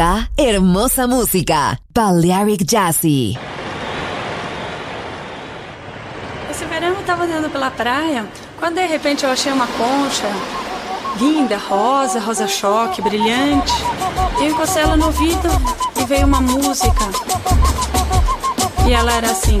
Hermosa, hermosa música. Balearic Jazzy. Esse verão eu tava andando pela praia, quando de repente eu achei uma concha linda, rosa, rosa choque, brilhante. Eu encostei ela no ouvido e veio uma música. E ela era assim.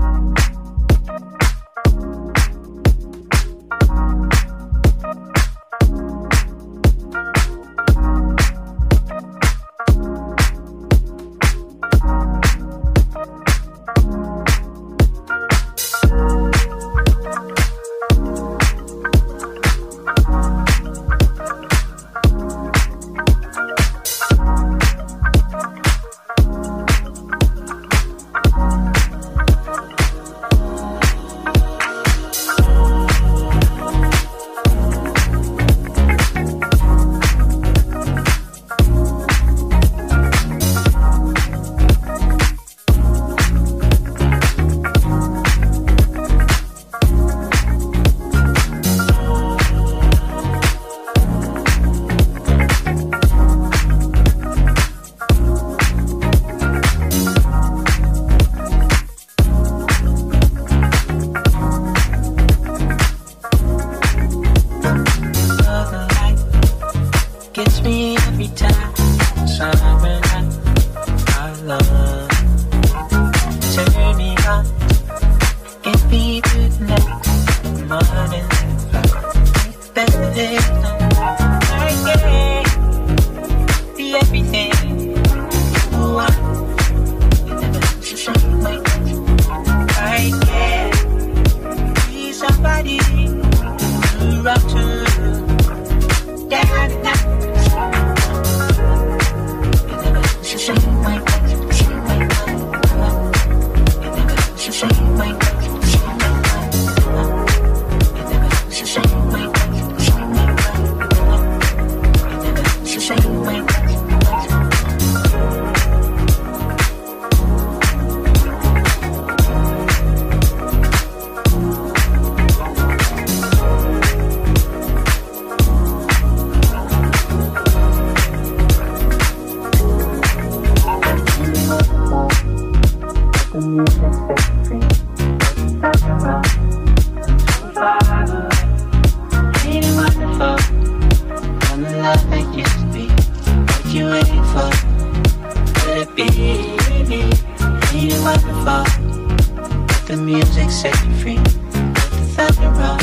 the music set you free. The thunder roll,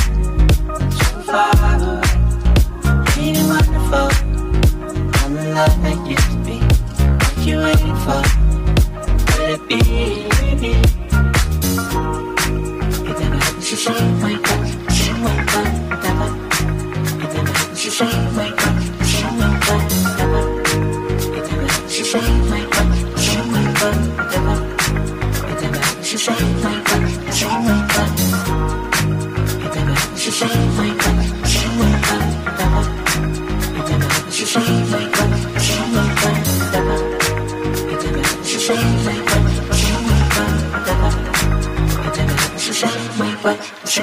so far away. Ain't wonderful? I'm the love that used to be. What you waiting for? Could it be? She